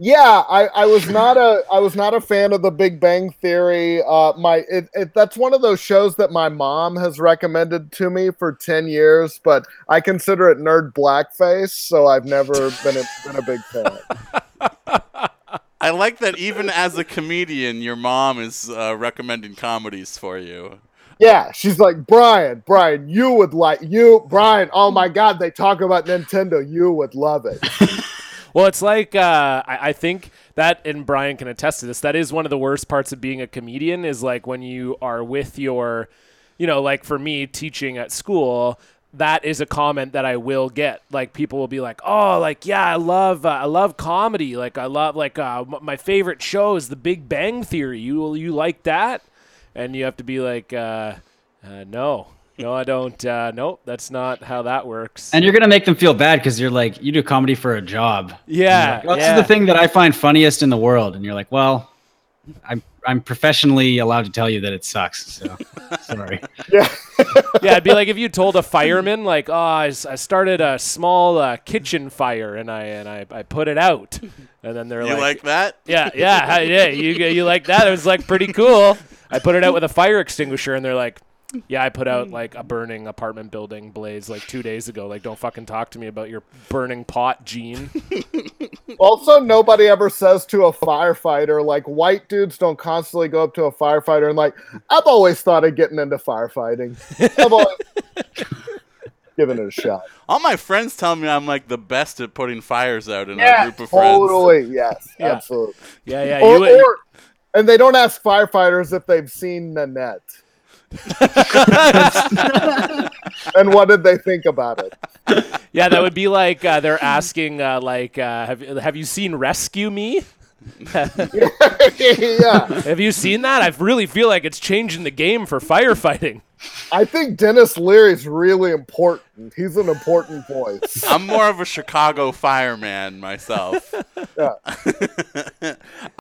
Yeah, I, I was not a I was not a fan of The Big Bang Theory. Uh, my it, it, that's one of those shows that my mom has recommended to me for ten years, but I consider it nerd blackface, so I've never been a, been a big fan. I like that even as a comedian, your mom is uh, recommending comedies for you. Yeah, she's like Brian, Brian, you would like you, Brian. Oh my God, they talk about Nintendo. You would love it. Well, it's like uh, I, I think that, and Brian can attest to this. That is one of the worst parts of being a comedian. Is like when you are with your, you know, like for me teaching at school. That is a comment that I will get. Like people will be like, "Oh, like yeah, I love, uh, I love comedy. Like I love, like uh, m- my favorite show is The Big Bang Theory. You you like that?" And you have to be like, uh, uh, "No, no, I don't. Uh, nope, that's not how that works." And you're gonna make them feel bad because you're like, you do comedy for a job. yeah, That's yeah. the thing that I find funniest in the world. And you're like, well, I'm I'm professionally allowed to tell you that it sucks. So sorry. Yeah, yeah, it'd be like if you told a fireman, like, "Oh, I, s- I started a small uh, kitchen fire and I and I, I put it out," and then they're like, You like that? "Yeah, yeah, yeah, you you like that? It was like pretty cool." I put it out with a fire extinguisher, and they're like, "Yeah, I put out mm. like a burning apartment building blaze like two days ago. Like, don't fucking talk to me about your burning pot, Gene." Also, nobody ever says to a firefighter, like, white dudes don't constantly go up to a firefighter and, like, I've always thought of getting into firefighting. I've always given it a shot. All my friends tell me I'm like the best at putting fires out in a group of friends. totally. Yes, Yeah. absolutely. Yeah, yeah, Or, you. or, and they don't ask firefighters if they've seen Nanette. and what did they think about it? yeah, that would be like uh, they're asking, uh, like, uh, have have you seen Rescue Me? yeah. Have you seen that? I really feel like it's changing the game for firefighting. I think Denis Leary's really important. He's an important voice. I'm more of a Chicago fireman myself. Yeah.